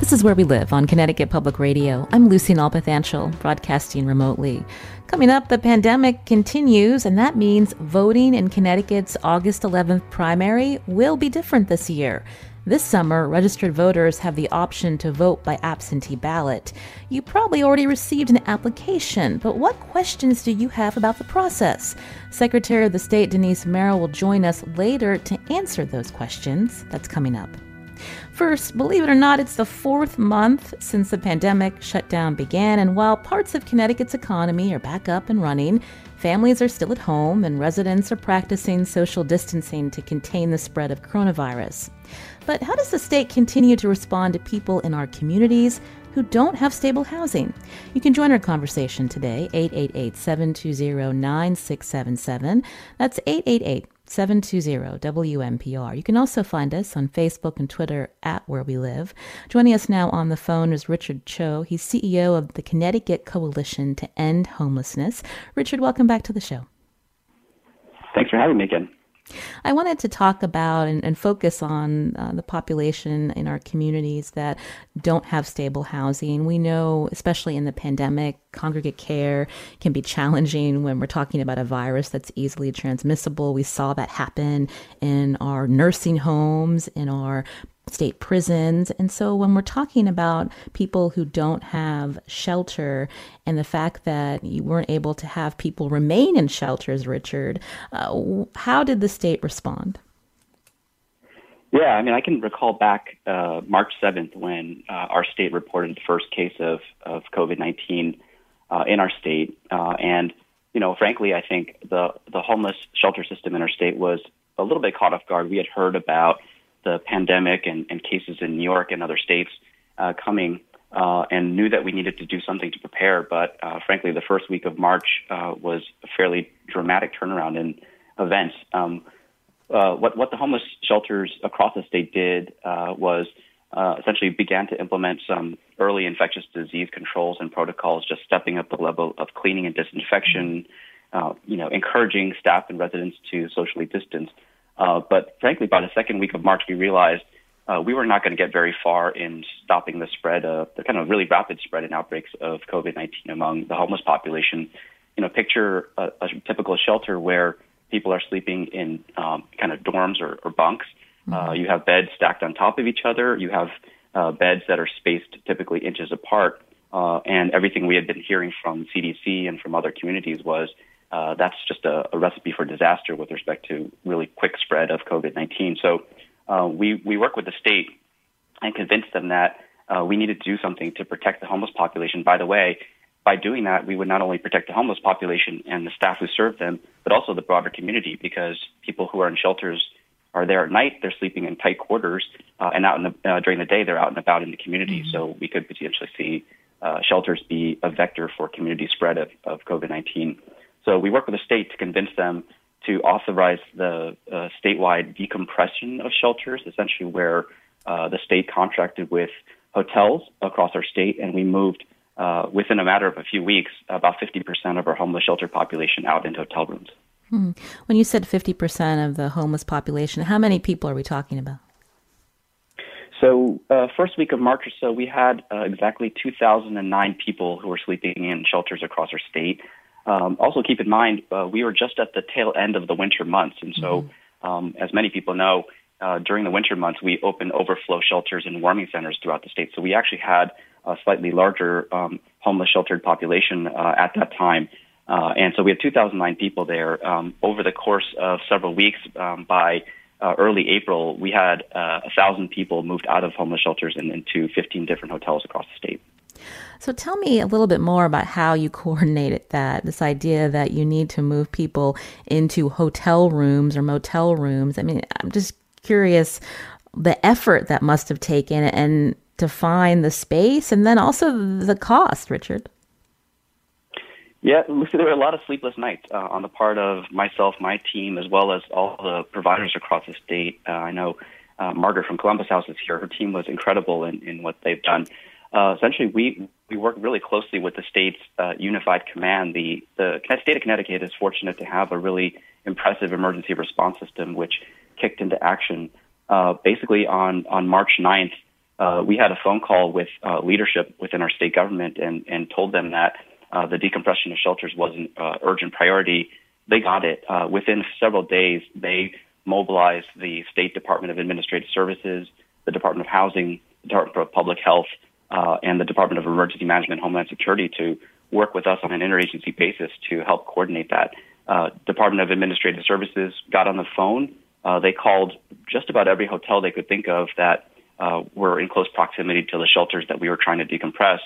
This is Where We Live on Connecticut Public Radio. I'm Lucy Nalpathanchel, broadcasting remotely. Coming up, the pandemic continues, and that means voting in Connecticut's August 11th primary will be different this year. This summer, registered voters have the option to vote by absentee ballot. You probably already received an application, but what questions do you have about the process? Secretary of the State Denise Merrill will join us later to answer those questions. That's coming up. First, believe it or not, it's the fourth month since the pandemic shutdown began, and while parts of Connecticut's economy are back up and running, families are still at home and residents are practicing social distancing to contain the spread of coronavirus. But how does the state continue to respond to people in our communities who don't have stable housing? You can join our conversation today, 888 720 9677. That's 888 720 WNPR. You can also find us on Facebook and Twitter at Where We Live. Joining us now on the phone is Richard Cho. He's CEO of the Connecticut Coalition to End Homelessness. Richard, welcome back to the show. Thanks for having me again. I wanted to talk about and, and focus on uh, the population in our communities that don't have stable housing. We know, especially in the pandemic, congregate care can be challenging when we're talking about a virus that's easily transmissible. We saw that happen in our nursing homes, in our state prisons. And so when we're talking about people who don't have shelter and the fact that you weren't able to have people remain in shelters, Richard, uh, how did the state respond? Yeah, I mean, I can recall back uh, March 7th when uh, our state reported the first case of, of COVID 19 uh, in our state. Uh, and, you know, frankly, I think the, the homeless shelter system in our state was a little bit caught off guard. We had heard about the pandemic and, and cases in New York and other states uh, coming uh, and knew that we needed to do something to prepare. But uh, frankly, the first week of March uh, was a fairly dramatic turnaround in events. Um, uh, what, what the homeless shelters across the state did uh, was uh, essentially began to implement some early infectious disease controls and protocols, just stepping up the level of cleaning and disinfection, uh, you know, encouraging staff and residents to socially distance. Uh, but frankly, by the second week of March, we realized uh, we were not going to get very far in stopping the spread of the kind of really rapid spread and outbreaks of COVID-19 among the homeless population. You know, picture a, a typical shelter where people are sleeping in um, kind of dorms or, or bunks. Mm-hmm. Uh, you have beds stacked on top of each other. You have uh, beds that are spaced typically inches apart. Uh, and everything we had been hearing from CDC and from other communities was uh, that's just a, a, recipe for disaster with respect to really quick spread of COVID-19. So uh, we we work with the state and convince them that uh, we needed to do something to protect the homeless population. By the way, by doing that, we would not only protect the homeless population and the staff who serve them, but also the broader community because people who are in shelters are there at night. They're sleeping in tight quarters, uh, and out in the, uh, during the day, they're out and about in the community. Mm-hmm. So we could potentially see uh, shelters be a vector for community spread of, of COVID-19. So we work with the state to convince them to authorize the uh, statewide decompression of shelters, essentially where uh, the state contracted with hotels across our state, and we moved uh, within a matter of a few weeks about 50% of our homeless shelter population out into hotel rooms. Hmm. When you said 50% of the homeless population, how many people are we talking about? So, uh, first week of March or so, we had uh, exactly 2,009 people who were sleeping in shelters across our state. Um, also, keep in mind, uh, we were just at the tail end of the winter months. And so, mm-hmm. um, as many people know, uh, during the winter months, we opened overflow shelters and warming centers throughout the state. So, we actually had a slightly larger um, homeless sheltered population uh, at that time. Uh, and so, we had 2,009 people there. Um, over the course of several weeks, um, by uh, early April, we had uh, 1,000 people moved out of homeless shelters and into 15 different hotels across the state. So tell me a little bit more about how you coordinated that, this idea that you need to move people into hotel rooms or motel rooms. I mean, I'm just curious the effort that must have taken and to find the space and then also the cost, Richard? Yeah, there were a lot of sleepless nights uh, on the part of myself, my team, as well as all the providers across the state. Uh, I know uh, Margaret from Columbus House is here. Her team was incredible in, in what they've done. Uh, essentially, we we work really closely with the state's uh, unified command. The the state of Connecticut is fortunate to have a really impressive emergency response system, which kicked into action uh, basically on on March 9th. Uh, we had a phone call with uh, leadership within our state government and and told them that uh, the decompression of shelters was an urgent priority. They got it uh, within several days. They mobilized the State Department of Administrative Services, the Department of Housing, the Department of Public Health, uh, and the Department of Emergency Management and Homeland Security to work with us on an interagency basis to help coordinate that. Uh, Department of Administrative Services got on the phone. Uh, they called just about every hotel they could think of that uh, were in close proximity to the shelters that we were trying to decompress,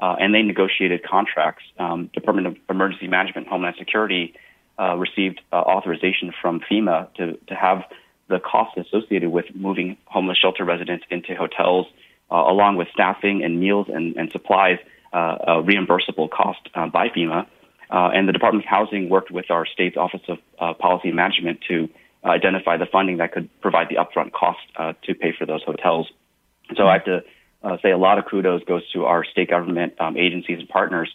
uh, and they negotiated contracts. Um, Department of Emergency Management and Homeland Security uh, received uh, authorization from FEMA to, to have the costs associated with moving homeless shelter residents into hotels, along with staffing and meals and, and supplies, uh, reimbursable cost uh, by FEMA. Uh, and the Department of Housing worked with our state's Office of uh, Policy and Management to identify the funding that could provide the upfront cost uh, to pay for those hotels. So I have to uh, say a lot of kudos goes to our state government um, agencies and partners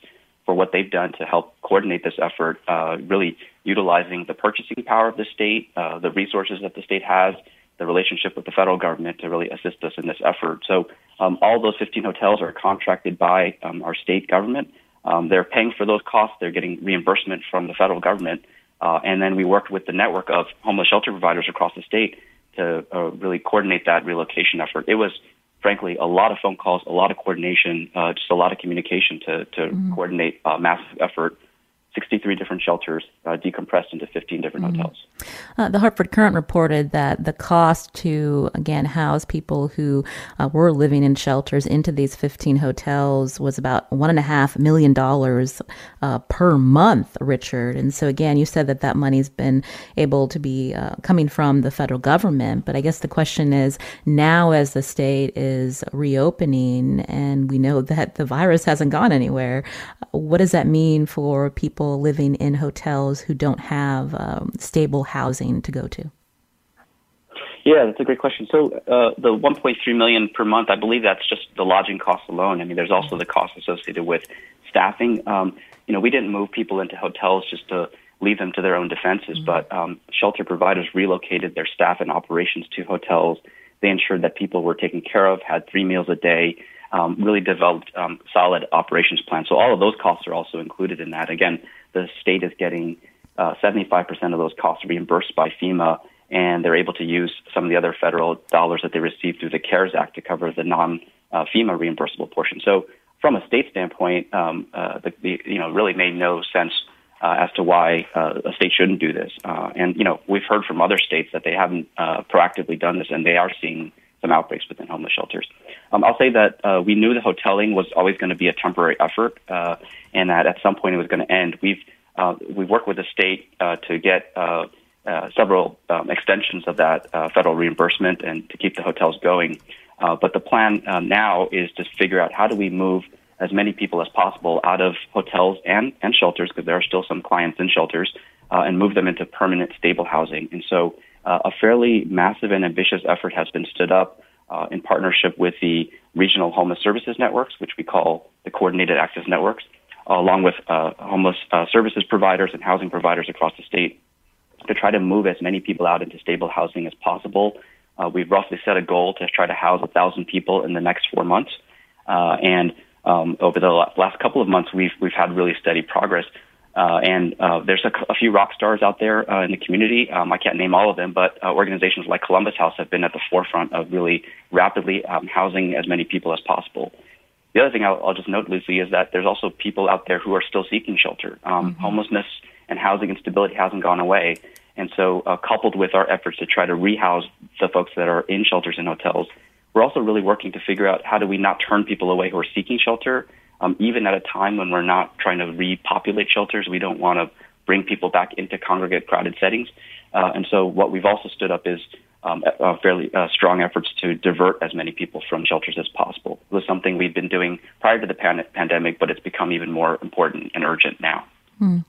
for what they've done to help coordinate this effort, uh, really utilizing the purchasing power of the state, uh, the resources that the state has, the relationship with the federal government to really assist us in this effort. So um, all those 15 hotels are contracted by um, our state government. Um, they're paying for those costs. They're getting reimbursement from the federal government. Uh, and then we worked with the network of homeless shelter providers across the state to uh, really coordinate that relocation effort. It was frankly, a lot of phone calls, a lot of coordination, uh, just a lot of communication to, to mm-hmm. coordinate a massive effort 63 different shelters uh, decompressed into 15 different mm-hmm. hotels. Uh, the Hartford Courant reported that the cost to, again, house people who uh, were living in shelters into these 15 hotels was about $1.5 million uh, per month, Richard. And so, again, you said that that money's been able to be uh, coming from the federal government. But I guess the question is now, as the state is reopening and we know that the virus hasn't gone anywhere, what does that mean for people? People living in hotels who don't have um, stable housing to go to? Yeah, that's a great question. So uh, the 1.3 million per month, I believe that's just the lodging costs alone. I mean, there's also the cost associated with staffing. Um, you know, we didn't move people into hotels just to leave them to their own defenses, mm-hmm. but um, shelter providers relocated their staff and operations to hotels. They ensured that people were taken care of, had three meals a day, um, really developed um, solid operations plans. So all of those costs are also included in that. Again, the state is getting uh, 75% of those costs reimbursed by FEMA, and they're able to use some of the other federal dollars that they received through the CARES Act to cover the non uh, FEMA reimbursable portion. So from a state standpoint, um, uh, the, the, you know really made no sense uh, as to why uh, a state shouldn't do this. Uh, and you know we've heard from other states that they haven't proactively done this, and they are seeing some outbreaks within homeless shelters. Um, I'll say that uh, we knew the hoteling was always going to be a temporary effort, uh, and that at some point it was going to end. We've uh, we've worked with the state uh, to get uh, uh, several um, extensions of that uh, federal reimbursement and to keep the hotels going. Uh, but the plan uh, now is to figure out how do we move as many people as possible out of hotels and, and shelters, because there are still some clients in shelters, uh, and move them into permanent, stable housing. And so uh, a fairly massive and ambitious effort has been stood up uh, in partnership with the regional homeless services networks, which we call the coordinated access networks, along with uh, homeless uh, services providers and housing providers across the state to try to move as many people out into stable housing as possible. Uh, we've roughly set a goal to try to house thousand people in the next four months, and um, over the last couple of months, we've we've had really steady progress. Uh, and uh, there's a, a, few rock stars out there uh, in the community. Um, I can't name all of them, but uh, organizations like Columbus House have been at the forefront of really rapidly um, housing as many people as possible. The other thing I'll, I'll, just note, Lucy, is that there's also people out there who are still seeking shelter. Um, mm-hmm. Homelessness and housing instability hasn't gone away. And so, uh, coupled with our efforts to try to rehouse the folks that are in shelters and hotels, we're also really working to figure out how do we not turn people away who are seeking shelter um, even at a time when we're not trying to repopulate shelters. We don't want to bring people back into congregate crowded settings. Uh, and so what we've also stood up is um, uh, fairly uh, strong efforts to divert as many people from shelters as possible. It was something we'd been doing prior to the pan- pandemic, but it's become even more important and urgent now. Hmm.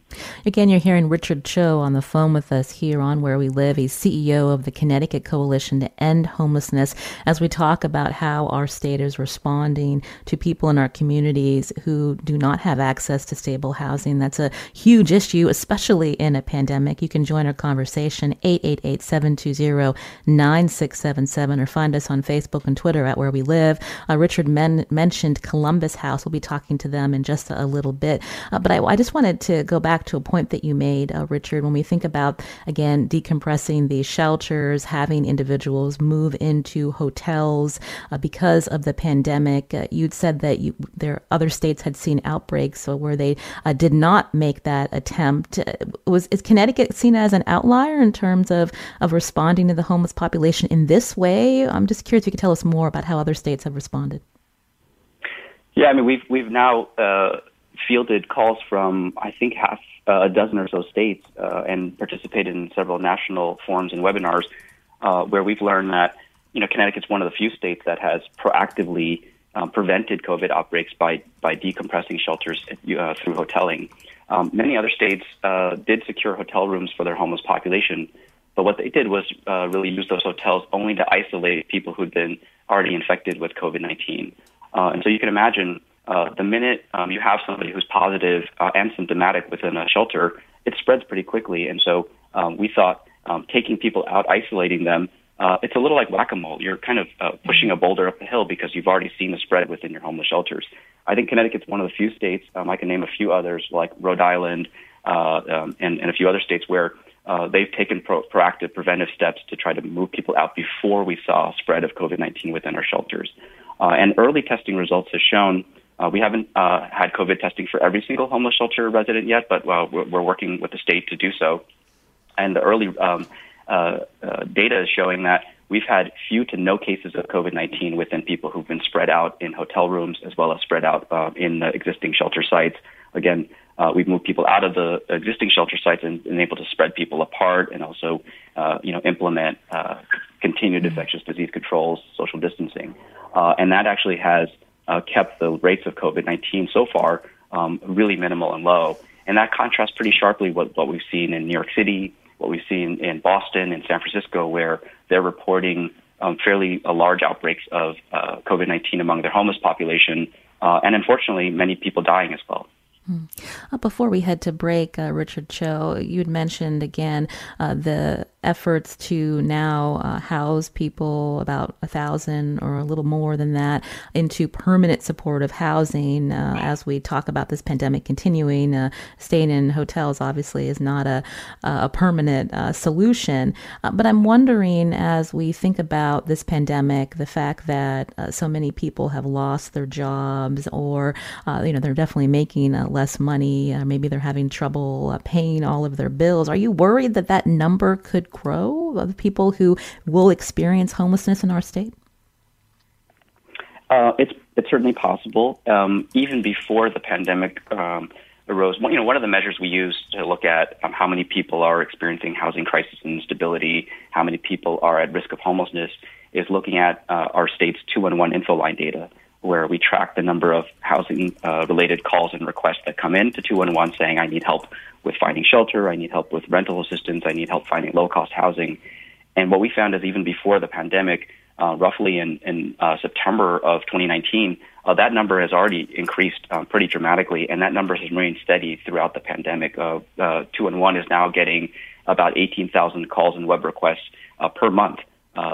Again, you're hearing Richard Cho on the phone with us here on Where We Live. He's CEO of the Connecticut Coalition to End Homelessness as we talk about how our state is responding to people in our communities who do not have access to stable housing. That's a huge issue, especially in a pandemic. You can join our conversation 888-720-9677 or find us on Facebook and Twitter at Where We Live. Uh, Richard men- mentioned Columbus House. We'll be talking to them in just a, a little bit. Uh, but I, I just wanted to go back to a point that you made, uh, Richard, when we think about, again, decompressing these shelters, having individuals move into hotels uh, because of the pandemic. Uh, you'd said that you, there other states had seen outbreaks where they uh, did not make that attempt. Uh, was is Connecticut seen as an outlier in terms of, of responding to the homeless population in this way? I'm just curious if you could tell us more about how other states have responded. Yeah, I mean, we've we've now uh, fielded calls from I think half uh, a dozen or so states uh, and participated in several national forums and webinars uh, where we've learned that you know Connecticut's one of the few states that has proactively um, prevented COVID outbreaks by by decompressing shelters uh, through hoteling. Um, many other states uh, did secure hotel rooms for their homeless population, but what they did was really use those hotels only to isolate people who'd been already infected with COVID 19. and so you can imagine uh, the minute um, you have somebody who's positive uh, and symptomatic within a shelter, it spreads pretty quickly. And so um, we thought um, taking people out, isolating them, uh, it's a little like whack-a-mole. You're kind of uh, pushing a boulder up the hill because you've already seen the spread within your homeless shelters. I think Connecticut's one of the few states. Um, I can name a few others like Rhode Island uh, um, and, and a few other states where uh, they've taken pro- proactive preventive steps to try to move people out before we saw spread of COVID-19 within our shelters. Uh, and early testing results have shown uh, we haven't uh, had COVID testing for every single homeless shelter resident yet, but uh, we're, we're, working with the state to do so. And the early um, uh, uh, data is showing that we've had few to no cases of COVID 19 within people who've been spread out in hotel rooms as well as spread out uh, in the existing shelter sites. Again, we've moved people out of the existing shelter sites and been able to spread people apart and also, you know, implement continued mm-hmm. infectious disease controls, social distancing. and that actually has uh, kept the rates of COVID 19 so far um, really minimal and low. And that contrasts pretty sharply with what we've seen in New York City, what we've seen in Boston and San Francisco, where they're reporting um, fairly uh, large outbreaks of uh, COVID 19 among their homeless population, uh, and unfortunately, many people dying as well. Hmm. Uh, before we head to break, uh, Richard Cho, you had mentioned again uh, the efforts to now uh, house people, about a thousand or a little more than that, into permanent supportive housing. Uh, as we talk about this pandemic continuing, uh, staying in hotels obviously is not a, a permanent uh, solution. Uh, but I'm wondering, as we think about this pandemic, the fact that uh, so many people have lost their jobs, or you know, they're definitely making less money, maybe they're having trouble paying all of their bills. Are you worried that that number could grow of people who will experience homelessness in our state? Uh, it's it's certainly possible. Um, even before the pandemic um, arose, you know, one of the measures we use to look at um, how many people are experiencing housing crisis and instability, how many people are at risk of homelessness, is looking at uh, our state's 211 info line data, where we track the number of housing uh, related calls and requests that come in to 211 saying, I need help with finding shelter, I need help with rental assistance, I need help finding low cost housing. And what we found is even before the pandemic, uh, roughly in, in uh, September of 2019, uh, that number has already increased um, pretty dramatically, and that number has remained steady throughout the pandemic. Uh, uh, two and one is now getting about 18,000 calls and web requests per month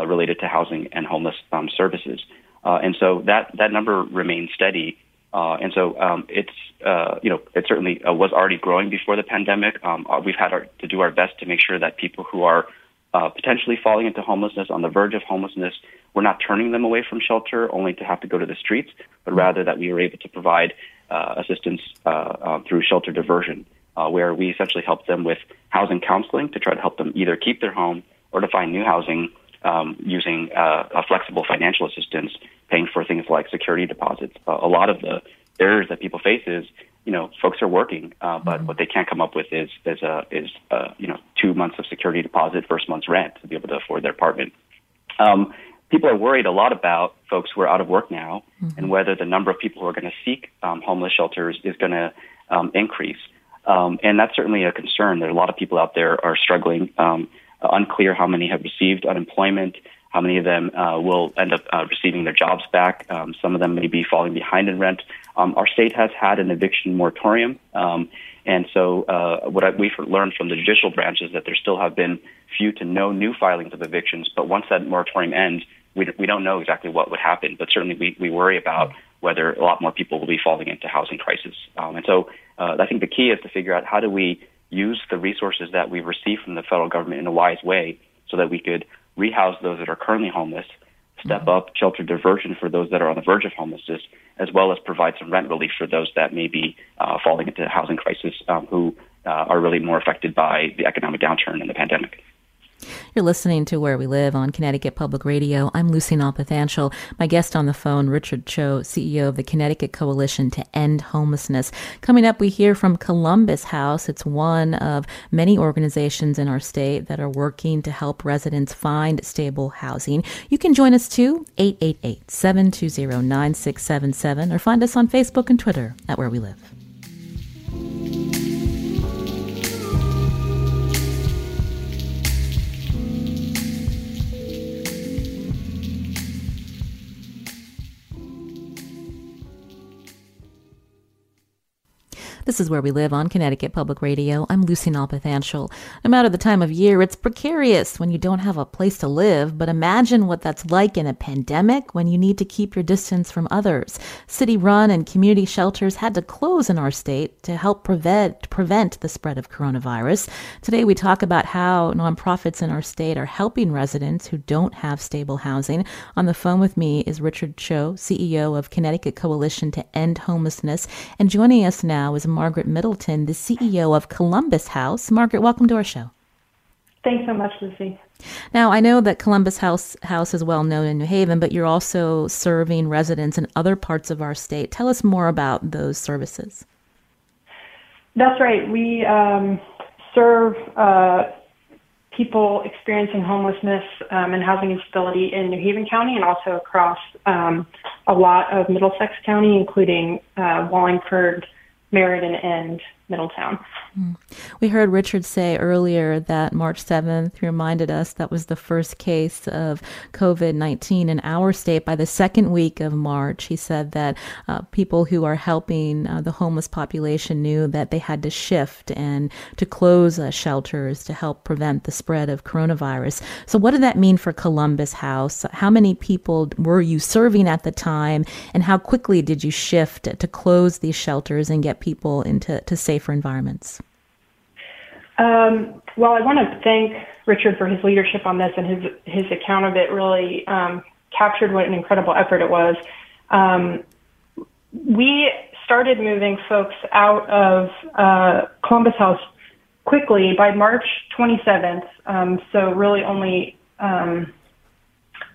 related to housing and homeless um, services, uh, and so that that number remains steady. Uh, and so um, it's uh, you know it certainly uh, was already growing before the pandemic. Um, uh, we've had our, to do our best to make sure that people who are uh, potentially falling into homelessness, on the verge of homelessness, we're not turning them away from shelter only to have to go to the streets, but rather that we are able to provide uh, assistance through shelter diversion, where we essentially help them with housing counseling to try to help them either keep their home or to find new housing um, using a flexible financial assistance paying for things like security deposits. Uh, a lot of the errors that people face is, you know, folks are working, uh, but mm-hmm. what they can't come up with is is uh, is uh, you know two months of security deposit, first month's rent to be able to afford their apartment. Um, people are worried a lot about folks who are out of work now mm-hmm. and whether the number of people who are going to seek um, homeless shelters is going to um, increase. Um, and that's certainly a concern. There are a lot of people out there are struggling. Um, unclear how many have received unemployment, how many of them uh, will end up uh, receiving their jobs back. Um, some of them may be falling behind in rent. Um, our state has had an eviction moratorium. Um, and so, uh, what I, we've learned from the judicial branch is that there still have been few to no new filings of evictions. But once that moratorium ends, we, we don't know exactly what would happen. But certainly, we, we worry about whether a lot more people will be falling into housing crisis. Um, and so, uh, I think the key is to figure out how do we use the resources that we've received from the federal government in a wise way, so that we could rehouse those that are currently homeless, step mm-hmm. up shelter diversion for those that are on the verge of homelessness, as well as provide some rent relief for those that may be uh, falling into housing crisis um, who uh, are really more affected by the economic downturn and the pandemic. You're listening to Where We Live on Connecticut Public Radio. I'm Lucy Nalpathanchel. My guest on the phone, Richard Cho, CEO of the Connecticut Coalition to End Homelessness. Coming up, we hear from Columbus House. It's one of many organizations in our state that are working to help residents find stable housing. You can join us too, 888 720 9677, or find us on Facebook and Twitter at Where We Live. This is Where We Live on Connecticut Public Radio. I'm Lucy Nalpathanchel. No matter the time of year, it's precarious when you don't have a place to live, but imagine what that's like in a pandemic when you need to keep your distance from others. City run and community shelters had to close in our state to help prevent, prevent the spread of coronavirus. Today, we talk about how nonprofits in our state are helping residents who don't have stable housing. On the phone with me is Richard Cho, CEO of Connecticut Coalition to End Homelessness. And joining us now is Margaret Middleton, the CEO of Columbus House. Margaret, welcome to our show. Thanks so much, Lucy. Now, I know that Columbus House House is well known in New Haven, but you're also serving residents in other parts of our state. Tell us more about those services. That's right. We um, serve uh, people experiencing homelessness um, and housing instability in New Haven County and also across um, a lot of Middlesex County, including uh, Wallingford, Meriden and Middletown. We heard Richard say earlier that March 7th reminded us that was the first case of COVID 19 in our state. By the second week of March, he said that uh, people who are helping uh, the homeless population knew that they had to shift and to close uh, shelters to help prevent the spread of coronavirus. So, what did that mean for Columbus House? How many people were you serving at the time, and how quickly did you shift to close these shelters and get people into to safe safer environments? Um, well, I want to thank Richard for his leadership on this and his his account of it really um, captured what an incredible effort it was. Um, we started moving folks out of uh, Columbus House quickly by March 27th. Um, so really only um,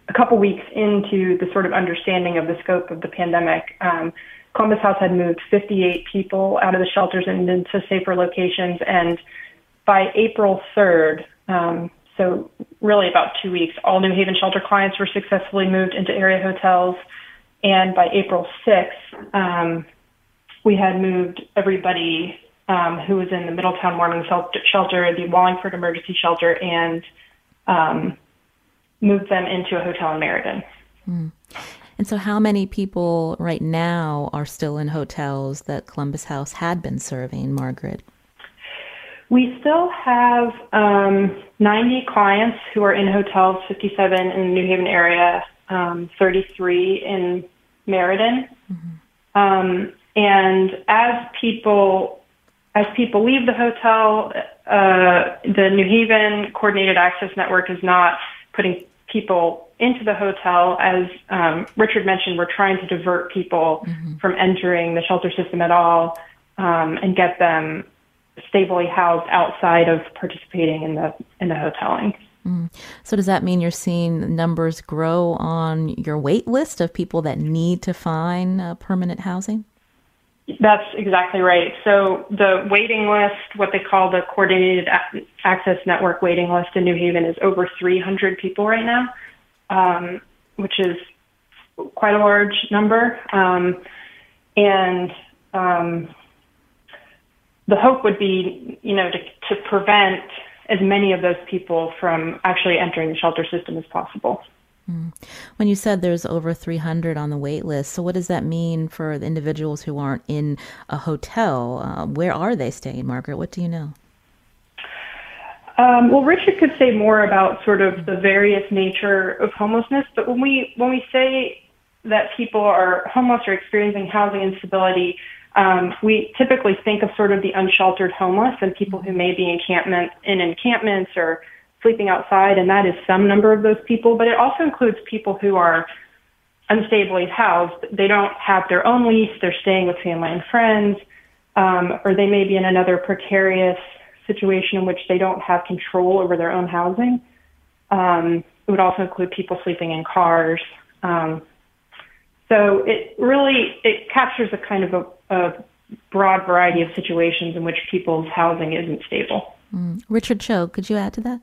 a couple weeks into the sort of understanding of the scope of the pandemic. Um, Columbus House had moved 58 people out of the shelters and into safer locations. And by April 3rd, um, so really about two weeks, all New Haven shelter clients were successfully moved into area hotels. And by April 6th, um, we had moved everybody um, who was in the Middletown Warming Shelter, the Wallingford Emergency Shelter, and um, moved them into a hotel in Meriden. Mm. And so, how many people right now are still in hotels that Columbus House had been serving, Margaret? We still have um, 90 clients who are in hotels, 57 in the New Haven area, um, 33 in Meriden. Mm-hmm. Um, and as people as people leave the hotel, uh, the New Haven Coordinated Access Network is not putting people into the hotel. As um, Richard mentioned, we're trying to divert people mm-hmm. from entering the shelter system at all um, and get them stably housed outside of participating in the in the hoteling. Mm. So does that mean you're seeing numbers grow on your wait list of people that need to find uh, permanent housing? That's exactly right. So the waiting list, what they call the Coordinated Access Network waiting list in New Haven, is over 300 people right now. Um, which is quite a large number. Um, and um, the hope would be, you know, to, to prevent as many of those people from actually entering the shelter system as possible. Mm. When you said there's over 300 on the wait list, so what does that mean for the individuals who aren't in a hotel? Uh, where are they staying, Margaret? What do you know? Um, well, Richard could say more about sort of the various nature of homelessness, but when we when we say that people are homeless or experiencing housing instability, um, we typically think of sort of the unsheltered homeless and people who may be encampment in encampments or sleeping outside, and that is some number of those people. But it also includes people who are unstably housed. They don't have their own lease; they're staying with family and friends, um, or they may be in another precarious situation in which they don't have control over their own housing. Um, it would also include people sleeping in cars. Um, so it really it captures a kind of a, a, broad variety of situations in which people's housing isn't stable. Mm. Richard Cho, could you add to that?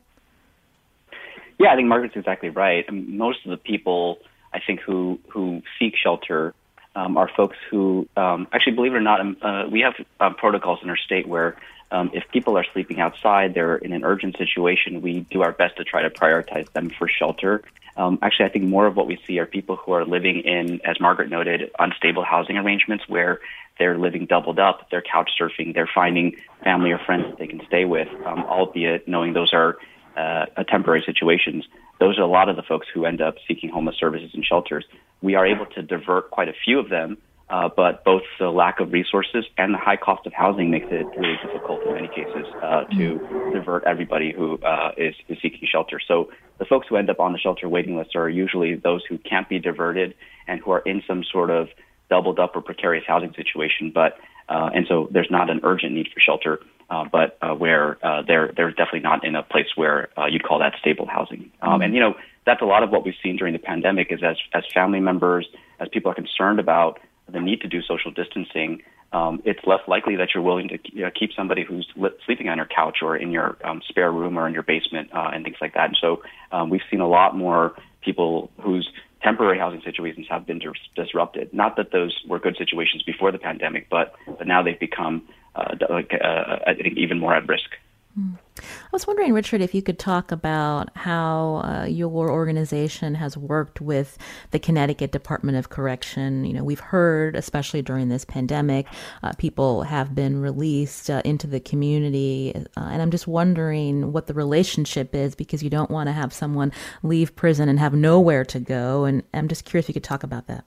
Yeah, I think Margaret's exactly right. Most of the people I think who who seek shelter um, are folks who um, actually, believe it or not, um, uh, we have uh, protocols in our state where um, if people are sleeping outside, they're in an urgent situation, we do our best to try to prioritize them for shelter. Um, actually, I think more of what we see are people who are living in, as Margaret noted, unstable housing arrangements where they're living doubled up, they're couch surfing, they're finding family or friends that they can stay with, um, albeit knowing those are uh, temporary situations. Those are a lot of the folks who end up seeking homeless services and shelters. We are able to divert quite a few of them uh, but both the lack of resources and the high cost of housing makes it really difficult in many cases uh, to divert everybody who uh, is, is seeking shelter. So the folks who end up on the shelter waiting list are usually those who can't be diverted and who are in some sort of doubled up or precarious housing situation. But uh, and so there's not an urgent need for shelter, uh, but uh, where uh, they're they're definitely not in a place where uh, you'd call that stable housing. Um, and you know that's a lot of what we've seen during the pandemic is as as family members, as people are concerned about the need to do social distancing, um, it's less likely that you're willing to you know, keep somebody who's li- sleeping on your couch or in your um, spare room or in your basement uh, and things like that. And so um, we've seen a lot more people whose temporary housing situations have been dis- disrupted. Not that those were good situations before the pandemic, but, but now they've become uh, like, uh, I think even more at risk. Mm. I was wondering, Richard, if you could talk about how uh, your organization has worked with the Connecticut Department of Correction. You know, we've heard, especially during this pandemic, uh, people have been released uh, into the community, uh, and I'm just wondering what the relationship is because you don't want to have someone leave prison and have nowhere to go. And I'm just curious if you could talk about that.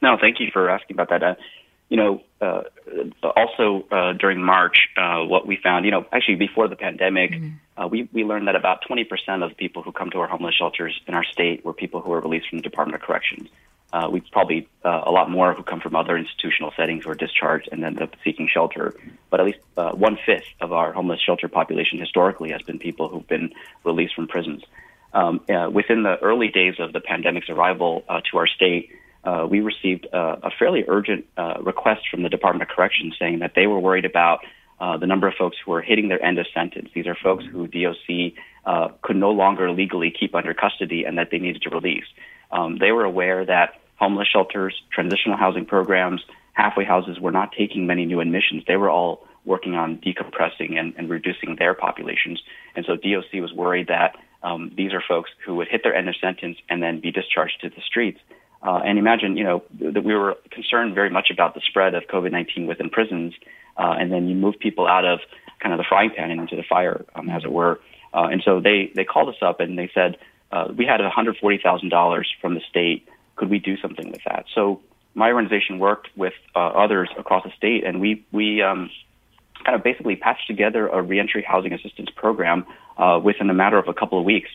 No, thank you for asking about that. You know, uh, also uh, during March, uh, what we found, you know, actually before the pandemic, mm-hmm. uh, we, we learned that about 20% of the people who come to our homeless shelters in our state were people who were released from the Department of Corrections. Uh, we probably uh, a lot more who come from other institutional settings who are discharged and then up seeking shelter. But at least uh, one fifth of our homeless shelter population historically has been people who've been released from prisons. Um, within the early days of the pandemic's arrival uh, to our state, uh, we received uh, a fairly urgent uh, request from the Department of Corrections saying that they were worried about uh, the number of folks who were hitting their end of sentence. These are folks who DOC uh, could no longer legally keep under custody and that they needed to release. Um, they were aware that homeless shelters, transitional housing programs, halfway houses were not taking many new admissions. They were all working on decompressing and, and reducing their populations. And so DOC was worried that um, these are folks who would hit their end of sentence and then be discharged to the streets uh, and imagine, you know, that we were concerned very much about the spread of COVID-19 within prisons, uh, and then you move people out of kind of the frying pan and into the fire, um, as it were. Uh, and so they they called us up and they said uh, we had $140,000 from the state. Could we do something with that? So my organization worked with uh, others across the state, and we we um, kind of basically patched together a reentry housing assistance program uh, within a matter of a couple of weeks.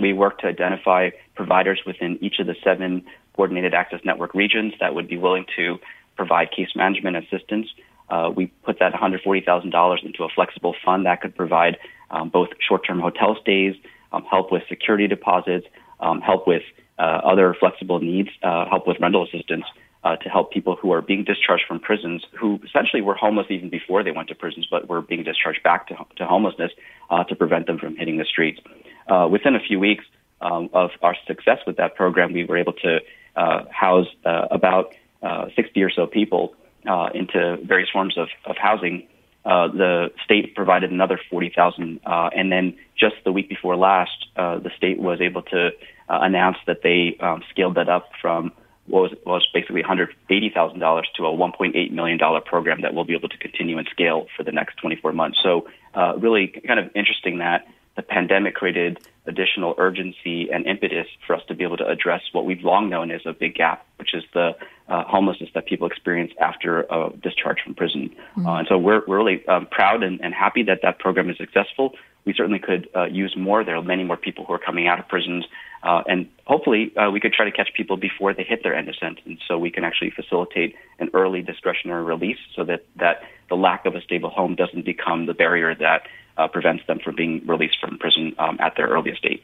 We worked to identify providers within each of the seven coordinated access network regions that would be willing to provide case management assistance. Uh, we put that $140,000 into a flexible fund that could provide um, both short-term hotel stays, um, help with security deposits, um, help with uh, other flexible needs, uh, help with rental assistance uh, to help people who are being discharged from prisons who essentially were homeless even before they went to prisons, but were being discharged back to, to homelessness uh, to prevent them from hitting the streets. Uh, within a few weeks, um, of our success with that program, we were able to uh, house uh, about uh, 60 or so people uh, into various forms of, of housing. Uh, the state provided another 40,000, uh, and then just the week before last, uh, the state was able to uh, announce that they um, scaled that up from what was, was basically $180,000 to a $1.8 million program that we'll be able to continue and scale for the next 24 months. So, uh, really kind of interesting that the pandemic created additional urgency and impetus for us to be able to address what we've long known as a big gap, which is the uh, homelessness that people experience after a discharge from prison. Mm-hmm. Uh, and so we're, we're really um, proud and, and, happy that that program is successful. We certainly could uh, use more. There are many more people who are coming out of prisons, uh, and hopefully uh, we could try to catch people before they hit their end of sentence, so we can actually facilitate an early discretionary release, so that that the lack of a stable home doesn't become the barrier that uh, prevents them from being released from prison um, at their earliest date.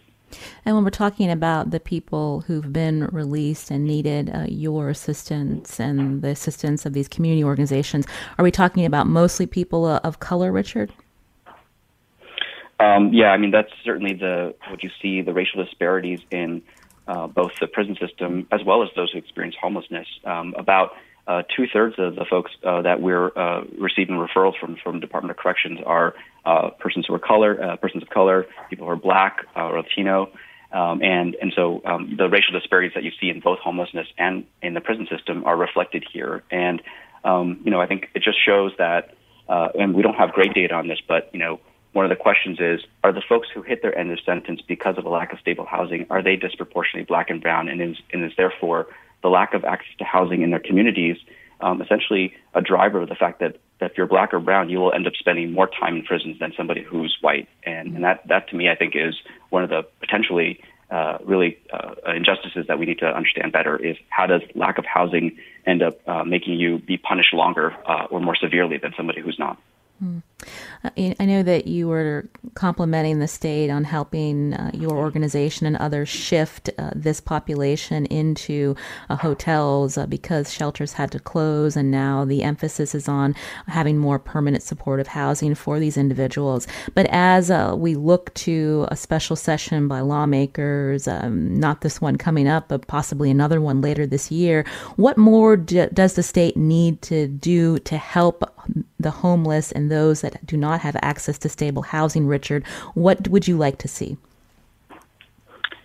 And when we're talking about the people who've been released and needed uh, your assistance and the assistance of these community organizations, are we talking about mostly people uh, of color, Richard? Um, yeah, I mean that's certainly the what you see the racial disparities in uh, both the prison system as well as those who experience homelessness. Um, about uh, two thirds of the folks uh, that we're uh, receiving referrals from from Department of Corrections are uh, persons who are color, uh, persons of color, people who are black or Latino, um, and and so um, the racial disparities that you see in both homelessness and in the prison system are reflected here. And um, you know, I think it just shows that, and we don't have great data on this, but you know, one of the questions is, are the folks who hit their end of sentence because of a lack of stable housing, are they disproportionately black and brown, and is, and is therefore the lack of access to housing in their communities um, essentially a driver of the fact that, that if you're black or brown, you will end up spending more time in prisons than somebody who's white. And, and that, that to me, I think is one of the potentially uh, really uh, injustices that we need to understand better is how does lack of housing end up uh, making you be punished longer uh, or more severely than somebody who's not? Hmm. I know that you were complimenting the state on helping uh, your organization and others shift uh, this population into uh, hotels uh, because shelters had to close, and now the emphasis is on having more permanent supportive housing for these individuals. But as uh, we look to a special session by lawmakers, um, not this one coming up, but possibly another one later this year, what more d- does the state need to do to help the homeless and those that do not have access to stable housing, Richard, what would you like to see?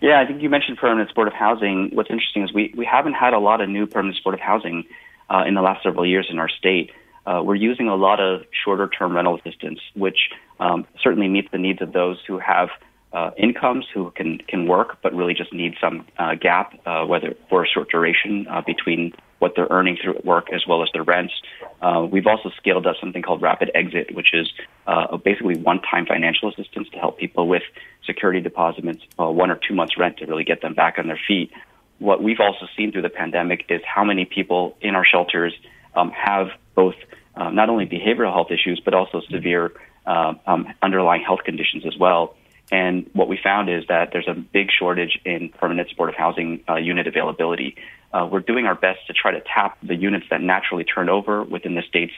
Yeah, I think you mentioned permanent supportive housing. What's interesting is we, we haven't had a lot of new permanent supportive housing uh, in the last several years in our state. Uh, we're using a lot of shorter term rental assistance, which um, certainly meets the needs of those who have uh, incomes who can can work, but really just need some uh, gap, uh, whether for a short duration uh, between what they're earning through work as well as their rents. Uh, we've also scaled up something called Rapid Exit, which is uh, basically one-time financial assistance to help people with security deposits, uh, one or two months rent to really get them back on their feet. What we've also seen through the pandemic is how many people in our shelters um, have both uh, not only behavioral health issues but also severe uh, um, underlying health conditions as well. And what we found is that there's a big shortage in permanent supportive housing uh, unit availability. Uh, we're doing our best to try to tap the units that naturally turn over within the state's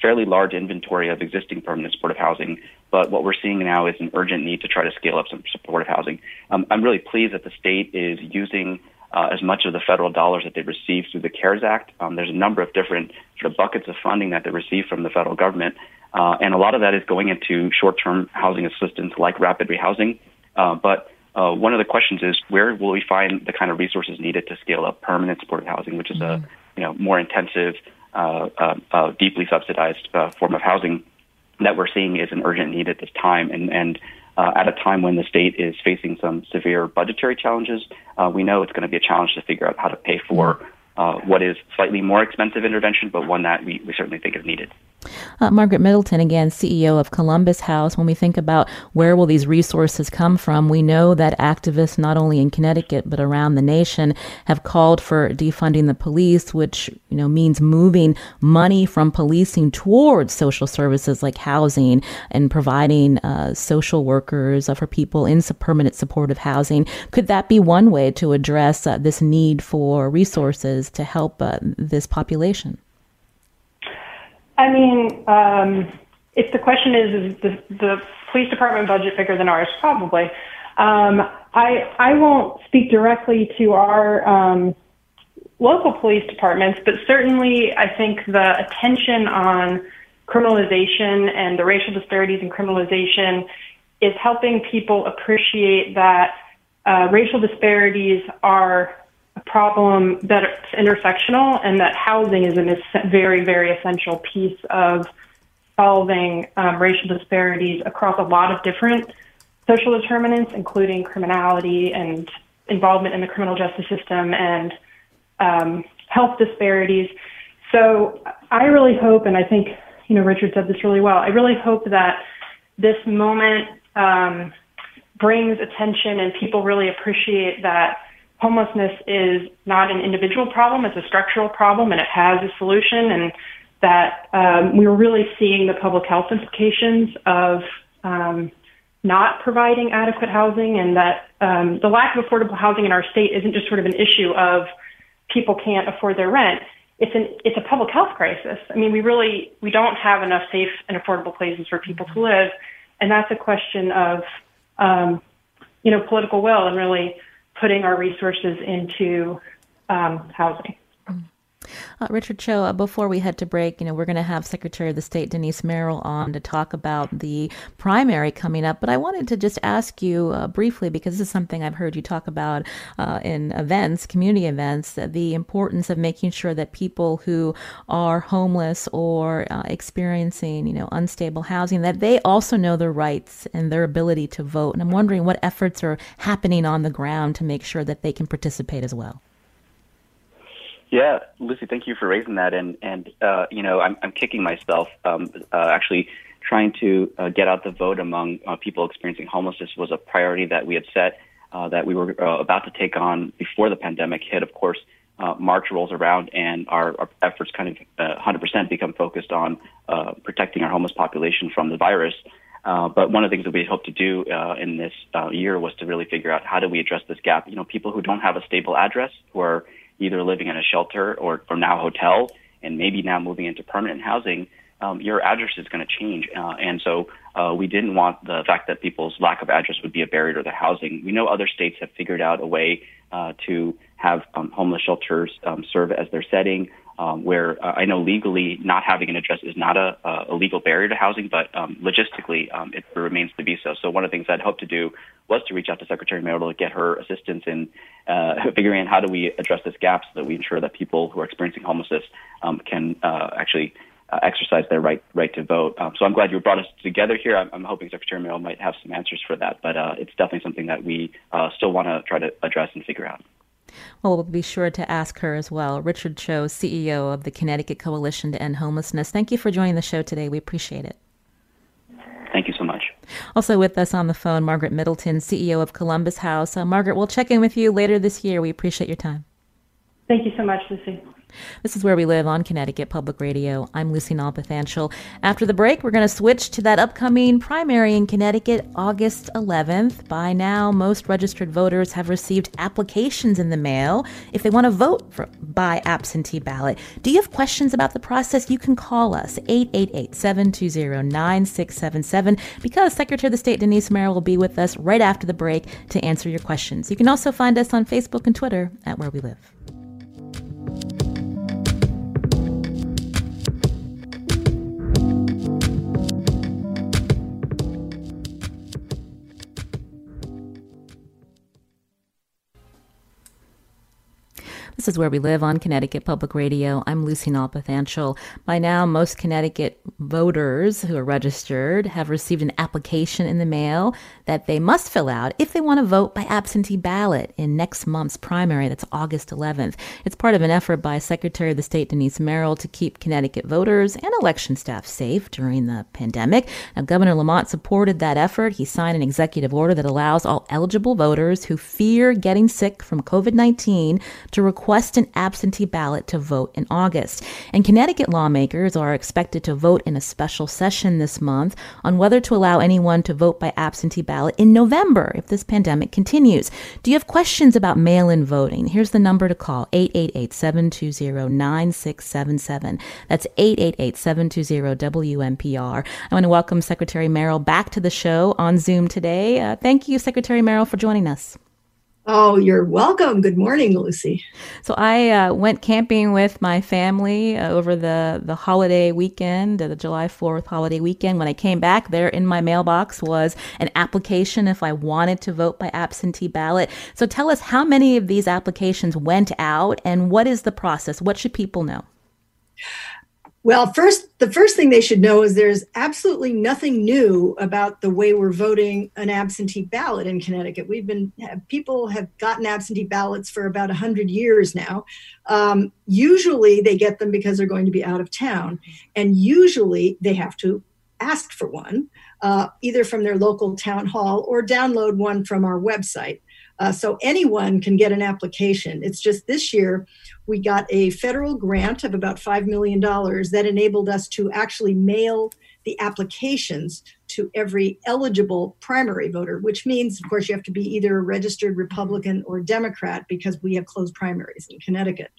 fairly large inventory of existing permanent supportive housing. But what we're seeing now is an urgent need to try to scale up some supportive housing. Um, I'm really pleased that the state is using uh, as much of the federal dollars that they receive through the CARES Act. Um, there's a number of different sort of buckets of funding that they receive from the federal government, uh, and a lot of that is going into short-term housing assistance like rapid rehousing. Uh, but uh, one of the questions is where will we find the kind of resources needed to scale up permanent supportive housing, which is mm-hmm. a you know more intensive, uh, uh, uh, deeply subsidized uh, form of housing that we're seeing is an urgent need at this time, and and uh, at a time when the state is facing some severe budgetary challenges, uh, we know it's going to be a challenge to figure out how to pay for mm-hmm uh, what is slightly more expensive intervention, but one that we, we certainly think is needed. Uh, Margaret Middleton, again, CEO of Columbus House. When we think about where will these resources come from, we know that activists not only in Connecticut but around the nation have called for defunding the police, which you know means moving money from policing towards social services like housing and providing uh, social workers uh, for people in permanent supportive housing. Could that be one way to address uh, this need for resources? to help uh, this population? I mean, um, if the question is, is the, the, police department budget bigger than ours? Probably. Um, I I won't speak directly to our um, local police departments, but certainly I think the attention on criminalization and the racial disparities in criminalization is helping people appreciate that uh, racial disparities are a problem that is intersectional and that housing is a very, very essential piece of solving um, racial disparities across a lot of different social determinants, including criminality and involvement in the criminal justice system and um, health disparities. So I really hope, and I think you know Richard said this really well. I really hope that this moment um, brings attention and people really appreciate that homelessness is not an individual problem; it's a structural problem, and it has a solution. And that um, we are really seeing the public health implications of um, not providing adequate housing, and that um, the lack of affordable housing in our state isn't just sort of an issue of people can't afford their rent. It's an it's a public health crisis. I mean, we really we don't have enough safe and affordable places for people to live, and that's a question of um, you know political will and really putting our resources into um, housing. Uh, Richard Cho, uh, before we head to break, you know, we're going to have Secretary of the State Denise Merrill on to talk about the primary coming up. But I wanted to just ask you uh, briefly, because this is something I've heard you talk about uh, in events, community events, the importance of making sure that people who are homeless or uh, experiencing, you know, unstable housing, that they also know their rights and their ability to vote. And I'm wondering what efforts are happening on the ground to make sure that they can participate as well. Yeah, Lucy, thank you for raising that. And and uh, you know, I'm I'm kicking myself. Um, uh, actually, trying to uh, get out the vote among uh, people experiencing homelessness was a priority that we had set uh, that we were uh, about to take on before the pandemic hit. Of course, uh, March rolls around, and our, our efforts kind of uh, 100% become focused on uh, protecting our homeless population from the virus. Uh, but one of the things that we hope to do uh, in this year was to really figure out how do we address this gap. You know, people who don't have a stable address, who are either living in a shelter or, or now hotel and maybe now moving into permanent housing, um, your address is going to change. Uh, and so uh, we didn't want the fact that people's lack of address would be a barrier to their housing. We know other states have figured out a way uh, to have um, homeless shelters um, serve as their setting um, where uh, I know legally not having an address is not a, a legal barrier to housing, but um, logistically um, it remains to be so. So one of the things I'd hope to do was to reach out to Secretary Merrill to get her assistance in uh, figuring out how do we address this gap so that we ensure that people who are experiencing homelessness um, can uh, actually uh, exercise their right right to vote. Um, so I'm glad you brought us together here. I'm, I'm hoping Secretary Merrill might have some answers for that, but uh, it's definitely something that we still want to try to address and figure out. Well, we'll be sure to ask her as well. Richard Cho, CEO of the Connecticut Coalition to End Homelessness. Thank you for joining the show today. We appreciate it. Thank you so much. Also with us on the phone, Margaret Middleton, CEO of Columbus House. Uh, Margaret, we'll check in with you later this year. We appreciate your time. Thank you so much, Lucy. This is Where We Live on Connecticut Public Radio. I'm Lucy Nalpathanchel. After the break, we're going to switch to that upcoming primary in Connecticut, August 11th. By now, most registered voters have received applications in the mail if they want to vote for, by absentee ballot. Do you have questions about the process? You can call us 888 720 9677 because Secretary of the State Denise Merrill will be with us right after the break to answer your questions. You can also find us on Facebook and Twitter at Where We Live. This is Where We Live on Connecticut Public Radio. I'm Lucy Nalpathanchel. By now, most Connecticut voters who are registered have received an application in the mail that they must fill out if they want to vote by absentee ballot in next month's primary. That's August 11th. It's part of an effort by Secretary of the State Denise Merrill to keep Connecticut voters and election staff safe during the pandemic. Now, Governor Lamont supported that effort. He signed an executive order that allows all eligible voters who fear getting sick from COVID 19 to request request an absentee ballot to vote in August. And Connecticut lawmakers are expected to vote in a special session this month on whether to allow anyone to vote by absentee ballot in November if this pandemic continues. Do you have questions about mail in voting? Here's the number to call 888 720 9677. That's 888 720 WNPR. I want to welcome Secretary Merrill back to the show on Zoom today. Uh, thank you, Secretary Merrill, for joining us. Oh, you're welcome. Good morning, Lucy. So I uh, went camping with my family uh, over the, the holiday weekend, uh, the July 4th holiday weekend. When I came back, there in my mailbox was an application if I wanted to vote by absentee ballot. So tell us how many of these applications went out and what is the process? What should people know? Well, first, the first thing they should know is there's absolutely nothing new about the way we're voting an absentee ballot in Connecticut. We've been people have gotten absentee ballots for about hundred years now. Um, usually, they get them because they're going to be out of town, and usually they have to ask for one, uh, either from their local town hall or download one from our website. Uh, so anyone can get an application. It's just this year we got a federal grant of about $5 million that enabled us to actually mail the applications to every eligible primary voter, which means, of course, you have to be either a registered Republican or Democrat because we have closed primaries in Connecticut.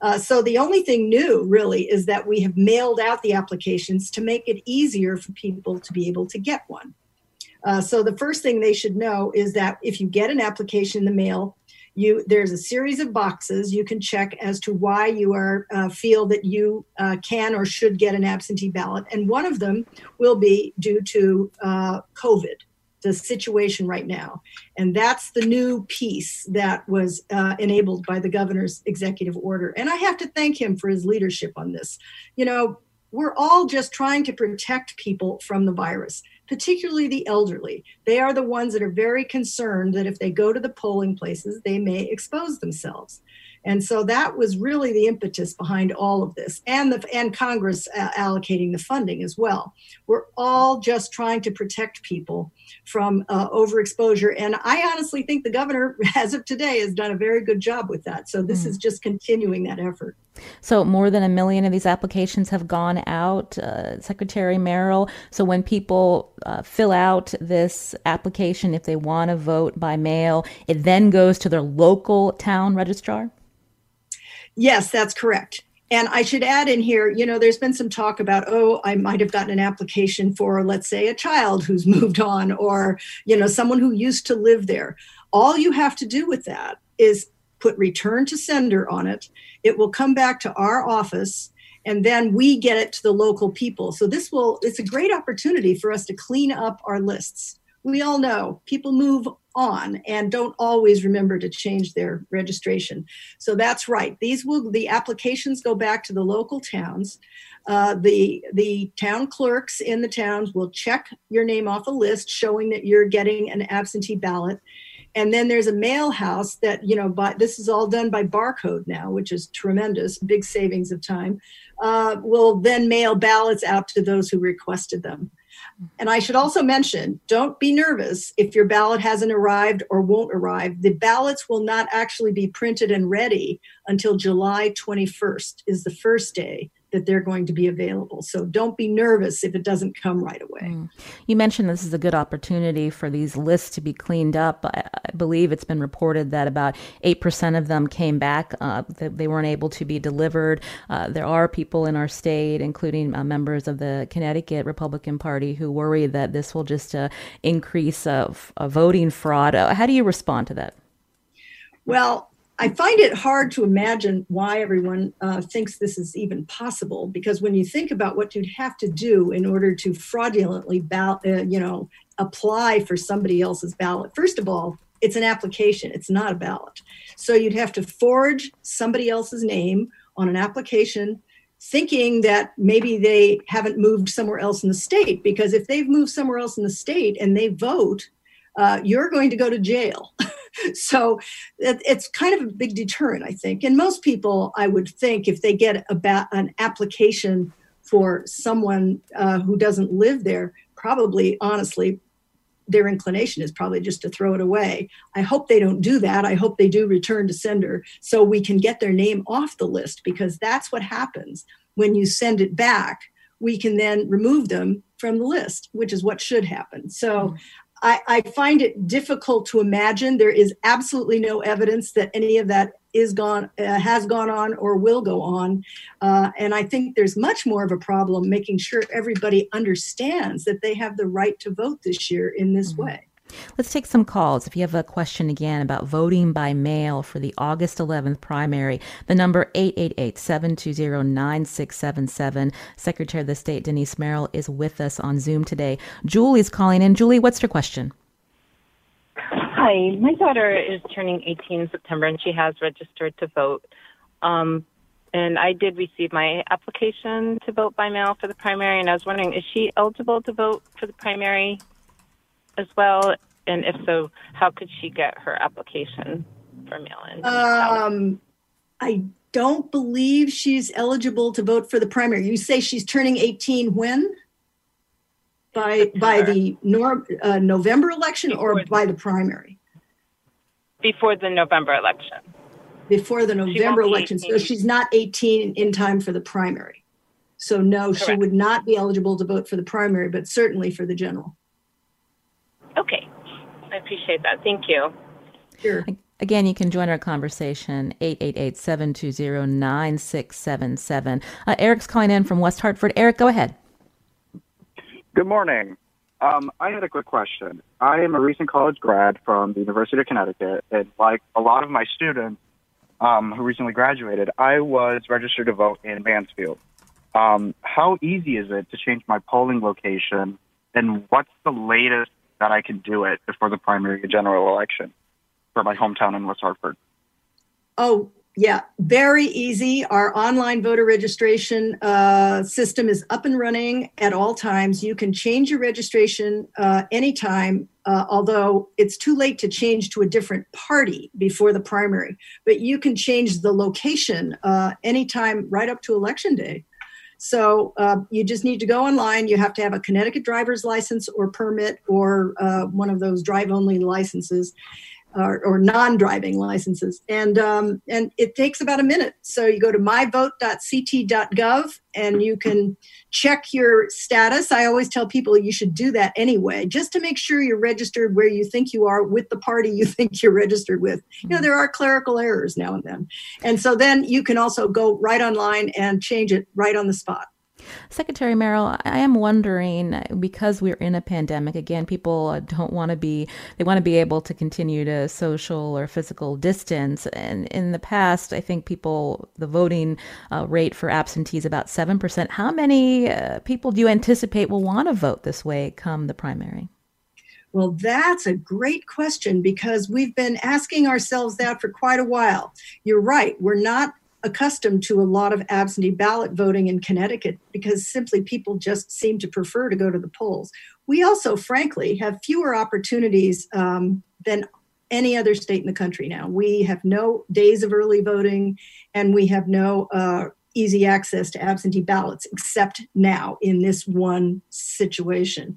Uh, so the only thing new, really, is that we have mailed out the applications to make it easier for people to be able to get one. Uh, so the first thing they should know is that if you get an application in the mail, you there's a series of boxes you can check as to why you are uh, feel that you uh, can or should get an absentee ballot, and one of them will be due to uh, COVID, the situation right now, and that's the new piece that was uh, enabled by the governor's executive order. And I have to thank him for his leadership on this. You know, we're all just trying to protect people from the virus particularly the elderly. They are the ones that are very concerned that if they go to the polling places, they may expose themselves. And so that was really the impetus behind all of this, and the and Congress uh, allocating the funding as well. We're all just trying to protect people from uh, overexposure, and I honestly think the governor, as of today, has done a very good job with that. So this mm. is just continuing that effort. So more than a million of these applications have gone out, uh, Secretary Merrill. So when people uh, fill out this application, if they want to vote by mail, it then goes to their local town registrar. Yes, that's correct. And I should add in here, you know, there's been some talk about, oh, I might have gotten an application for, let's say, a child who's moved on or, you know, someone who used to live there. All you have to do with that is put return to sender on it. It will come back to our office and then we get it to the local people. So this will, it's a great opportunity for us to clean up our lists. We all know people move on and don't always remember to change their registration. So that's right. These will the applications go back to the local towns. Uh, the the town clerks in the towns will check your name off a list showing that you're getting an absentee ballot. And then there's a mail house that, you know, by, this is all done by barcode now, which is tremendous, big savings of time, uh, will then mail ballots out to those who requested them. And I should also mention don't be nervous if your ballot hasn't arrived or won't arrive. The ballots will not actually be printed and ready until July 21st, is the first day that they're going to be available. So don't be nervous if it doesn't come right away. Mm. You mentioned this is a good opportunity for these lists to be cleaned up. I, I believe it's been reported that about 8% of them came back, uh, that they weren't able to be delivered. Uh, there are people in our state, including uh, members of the Connecticut Republican Party, who worry that this will just uh, increase voting fraud. Uh, how do you respond to that? Well, I find it hard to imagine why everyone uh, thinks this is even possible. Because when you think about what you'd have to do in order to fraudulently, uh, you know, apply for somebody else's ballot, first of all, it's an application. It's not a ballot. So you'd have to forge somebody else's name on an application thinking that maybe they haven't moved somewhere else in the state because if they've moved somewhere else in the state and they vote uh, you're going to go to jail so it, it's kind of a big deterrent, I think. And most people, I would think, if they get a ba- an application for someone uh, who doesn't live there, probably honestly their inclination is probably just to throw it away. I hope they don't do that. I hope they do return to sender so we can get their name off the list because that's what happens when you send it back. We can then remove them from the list, which is what should happen. So I, I, find it difficult to imagine. There is absolutely no evidence that any of that is gone, uh, has gone on, or will go on. Uh, and I think there's much more of a problem making sure everybody understands that they have the right to vote this year in this mm-hmm. way. Let's take some calls. If you have a question again about voting by mail for the August 11th primary, the number 888-720-9677. Secretary of the State Denise Merrill is with us on Zoom today. Julie's calling in. Julie, what's your question? Hi, my daughter is turning 18 in September and she has registered to vote. Um, and I did receive my application to vote by mail for the primary, and I was wondering, is she eligible to vote for the primary as well? And if so, how could she get her application for mail-in? Um, I don't believe she's eligible to vote for the primary. You say she's turning 18 when? By by the nor, uh, November election before or by the primary? Before the November election. Before the November election. 18. So she's not 18 in time for the primary. So no, Correct. she would not be eligible to vote for the primary, but certainly for the general. Okay. I appreciate that. Thank you. Sure. Again, you can join our conversation, 888-720-9677. Uh, Eric's calling in from West Hartford. Eric, go ahead. Good morning. Um, I had a quick question. I am a recent college grad from the University of Connecticut, and like a lot of my students um, who recently graduated, I was registered to vote in Mansfield. Um, how easy is it to change my polling location, and what's the latest that I can do it before the primary general election for my hometown in West Hartford. Oh, yeah, very easy. Our online voter registration uh, system is up and running at all times. You can change your registration uh, anytime, uh, although it's too late to change to a different party before the primary. But you can change the location uh, anytime right up to election day. So uh, you just need to go online. You have to have a Connecticut driver's license or permit or uh, one of those drive only licenses or, or non-driving licenses, and um, and it takes about a minute. So you go to myvote.ct.gov and you can check your status. I always tell people you should do that anyway, just to make sure you're registered where you think you are with the party you think you're registered with. You know, there are clerical errors now and then, and so then you can also go right online and change it right on the spot. Secretary Merrill, I am wondering because we're in a pandemic, again, people don't want to be, they want to be able to continue to social or physical distance. And in the past, I think people, the voting uh, rate for absentees about 7%. How many uh, people do you anticipate will want to vote this way come the primary? Well, that's a great question because we've been asking ourselves that for quite a while. You're right. We're not accustomed to a lot of absentee ballot voting in Connecticut because simply people just seem to prefer to go to the polls. We also, frankly, have fewer opportunities um, than any other state in the country now. We have no days of early voting and we have no uh, easy access to absentee ballots except now in this one situation.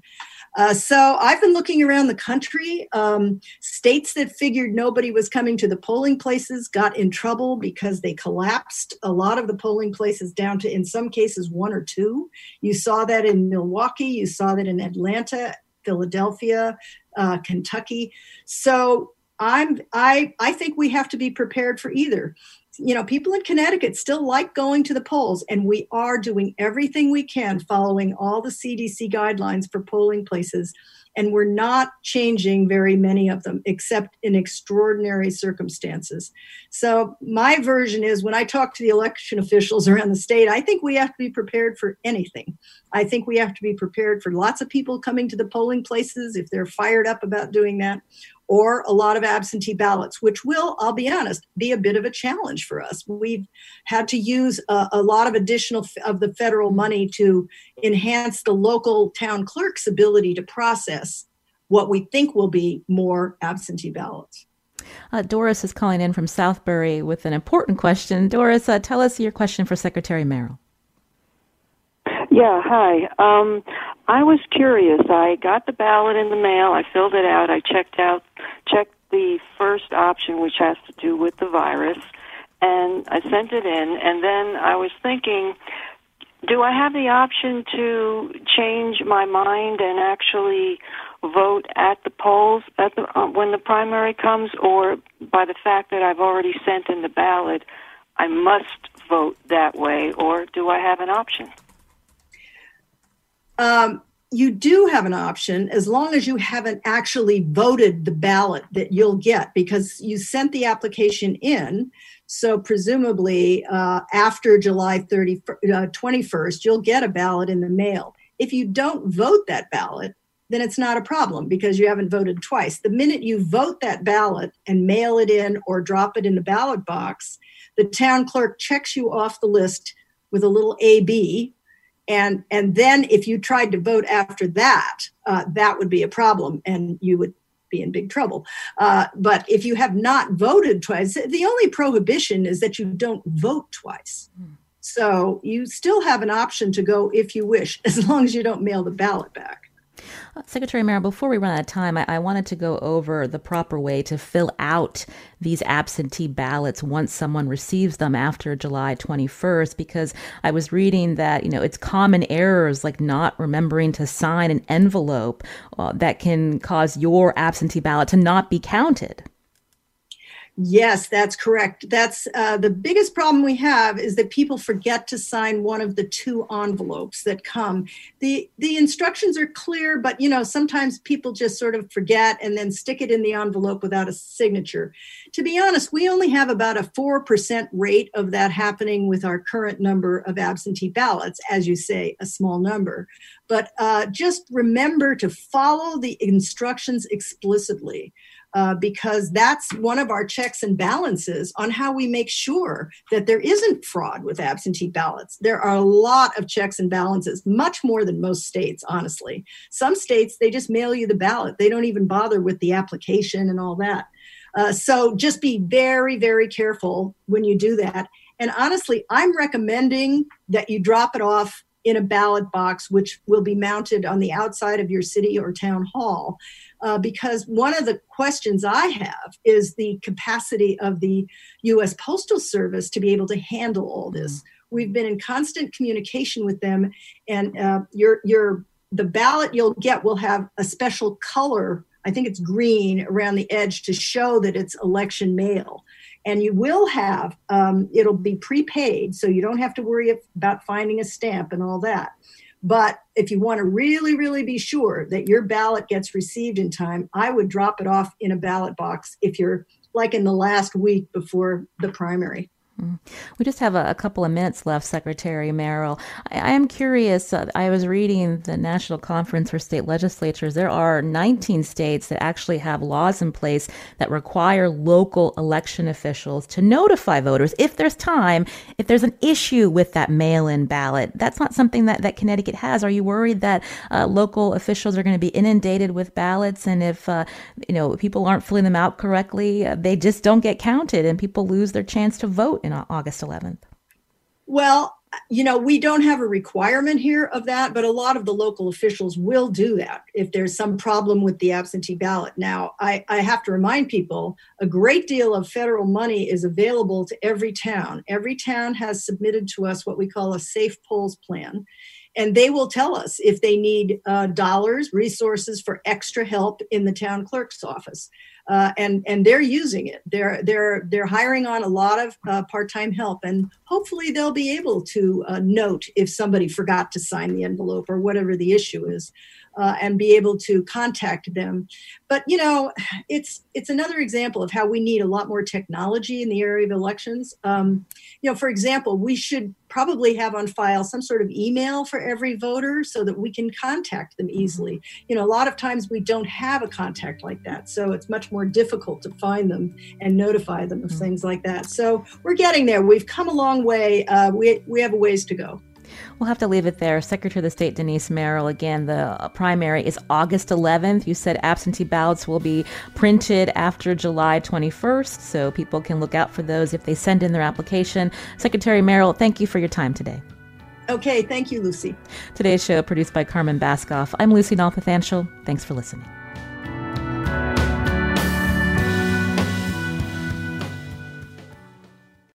Uh, so I've been looking around the country. Um, states that figured nobody was coming to the polling places got in trouble because they collapsed a lot of the polling places down to, in some cases, one or two. You saw that in Milwaukee, you saw that in Atlanta, Philadelphia, uh, Kentucky. So I'm I I think we have to be prepared for either you know, people in Connecticut still like going to the polls, and we are doing everything we can following all the CDC guidelines for polling places. And we're not changing very many of them, except in extraordinary circumstances. So, my version is when I talk to the election officials around the state, I think we have to be prepared for anything. I think we have to be prepared for lots of people coming to the polling places if they're fired up about doing that or a lot of absentee ballots, which will, I'll be honest, be a bit of a challenge for us. We've had to use a, a lot of additional f- of the federal money to enhance the local town clerk's ability to process what we think will be more absentee ballots. Uh, Doris is calling in from Southbury with an important question. Doris, uh, tell us your question for Secretary Merrill. Yeah, hi. Um, I was curious. I got the ballot in the mail. I filled it out. I checked out, checked the first option, which has to do with the virus, and I sent it in. And then I was thinking, do I have the option to change my mind and actually vote at the polls at the, uh, when the primary comes, or by the fact that I've already sent in the ballot, I must vote that way, or do I have an option? Um, you do have an option as long as you haven't actually voted the ballot that you'll get because you sent the application in. So presumably uh, after July 30, uh, 21st, you'll get a ballot in the mail. If you don't vote that ballot, then it's not a problem because you haven't voted twice. The minute you vote that ballot and mail it in or drop it in the ballot box, the town clerk checks you off the list with a little AB. And, and then if you tried to vote after that, uh, that would be a problem and you would be in big trouble. Uh, but if you have not voted twice, the only prohibition is that you don't vote twice. So you still have an option to go if you wish, as long as you don't mail the ballot back. Secretary Merrill, before we run out of time, I, I, wanted to go over the proper way to fill out these absentee ballots once someone receives them after July 21st, because I was reading that, you know, it's common errors like not remembering to sign an envelope uh, that can cause your absentee ballot to not be counted. Yes, that's correct. That's uh, the biggest problem we have is that people forget to sign one of the two envelopes that come. the The instructions are clear, but you know sometimes people just sort of forget and then stick it in the envelope without a signature. To be honest, we only have about a four percent rate of that happening with our current number of absentee ballots, as you say, a small number. But uh, just remember to follow the instructions explicitly uh, because that's one of our checks and balances on how we make sure that there isn't fraud with absentee ballots. There are a lot of checks and balances, much more than most states, honestly. Some states, they just mail you the ballot, they don't even bother with the application and all that. Uh, so just be very, very careful when you do that. And honestly, I'm recommending that you drop it off in a ballot box, which will be mounted on the outside of your city or town hall uh, because one of the questions I have is the capacity of the US Postal Service to be able to handle all this. Mm. We've been in constant communication with them, and uh, your, your, the ballot you'll get will have a special color. I think it's green around the edge to show that it's election mail and you will have um, it'll be prepaid so you don't have to worry about finding a stamp and all that but if you want to really, really be sure that your ballot gets received in time, I would drop it off in a ballot box if you're like in the last week before the primary. Mm. We just have a, a, couple of minutes left, Secretary Merrill. I, I am curious. Uh, I was reading the National Conference for State Legislatures. There are 19 states that actually have laws in place that require local election officials to notify voters if there's time, if there's an issue with that mail in ballot. That's not something that, that Connecticut has. Are you worried that uh, local officials are going to be inundated with ballots and if uh, you know people aren't filling them out correctly, uh, they just don't get counted and people lose their chance to vote? In August 11th? Well, you know, we don't have a requirement here of that, but a lot of the local officials will do that if there's some problem with the absentee ballot. Now, I, I, have to remind people a great deal of federal money is available to every town. Every town has submitted to us what we call a safe polls plan. And they will tell us if they need uh, dollars, resources for extra help in the town clerk's office uh, and and they're using it. They're they're they're hiring on a lot of uh, part-time help, and hopefully they'll be able to uh, note if somebody forgot to sign the envelope or whatever the issue is uh, and be able to contact them. But you know, it's it's another example of how we need a lot more technology in the area of elections. Um, you know, for example, we should probably have on file some sort of email for every voter so that we can contact them easily. You know, a lot of times we don't have a contact like that, so it's much more difficult to find them and notify them of mm-hmm. things like that. So we're getting there. We've come a long way. Uh, we we have a ways to go. We'll have to leave it there. Secretary of State Denise Merrill, again, the primary is August 11th. You said absentee ballots will be printed after July 21st, so people can look out for those if they send in their application. Secretary Merrill, thank you for your time today. Okay, thank you, Lucy. Today's show produced by Carmen Baskauf. I'm Lucy Nalpathanchel. Thanks for listening.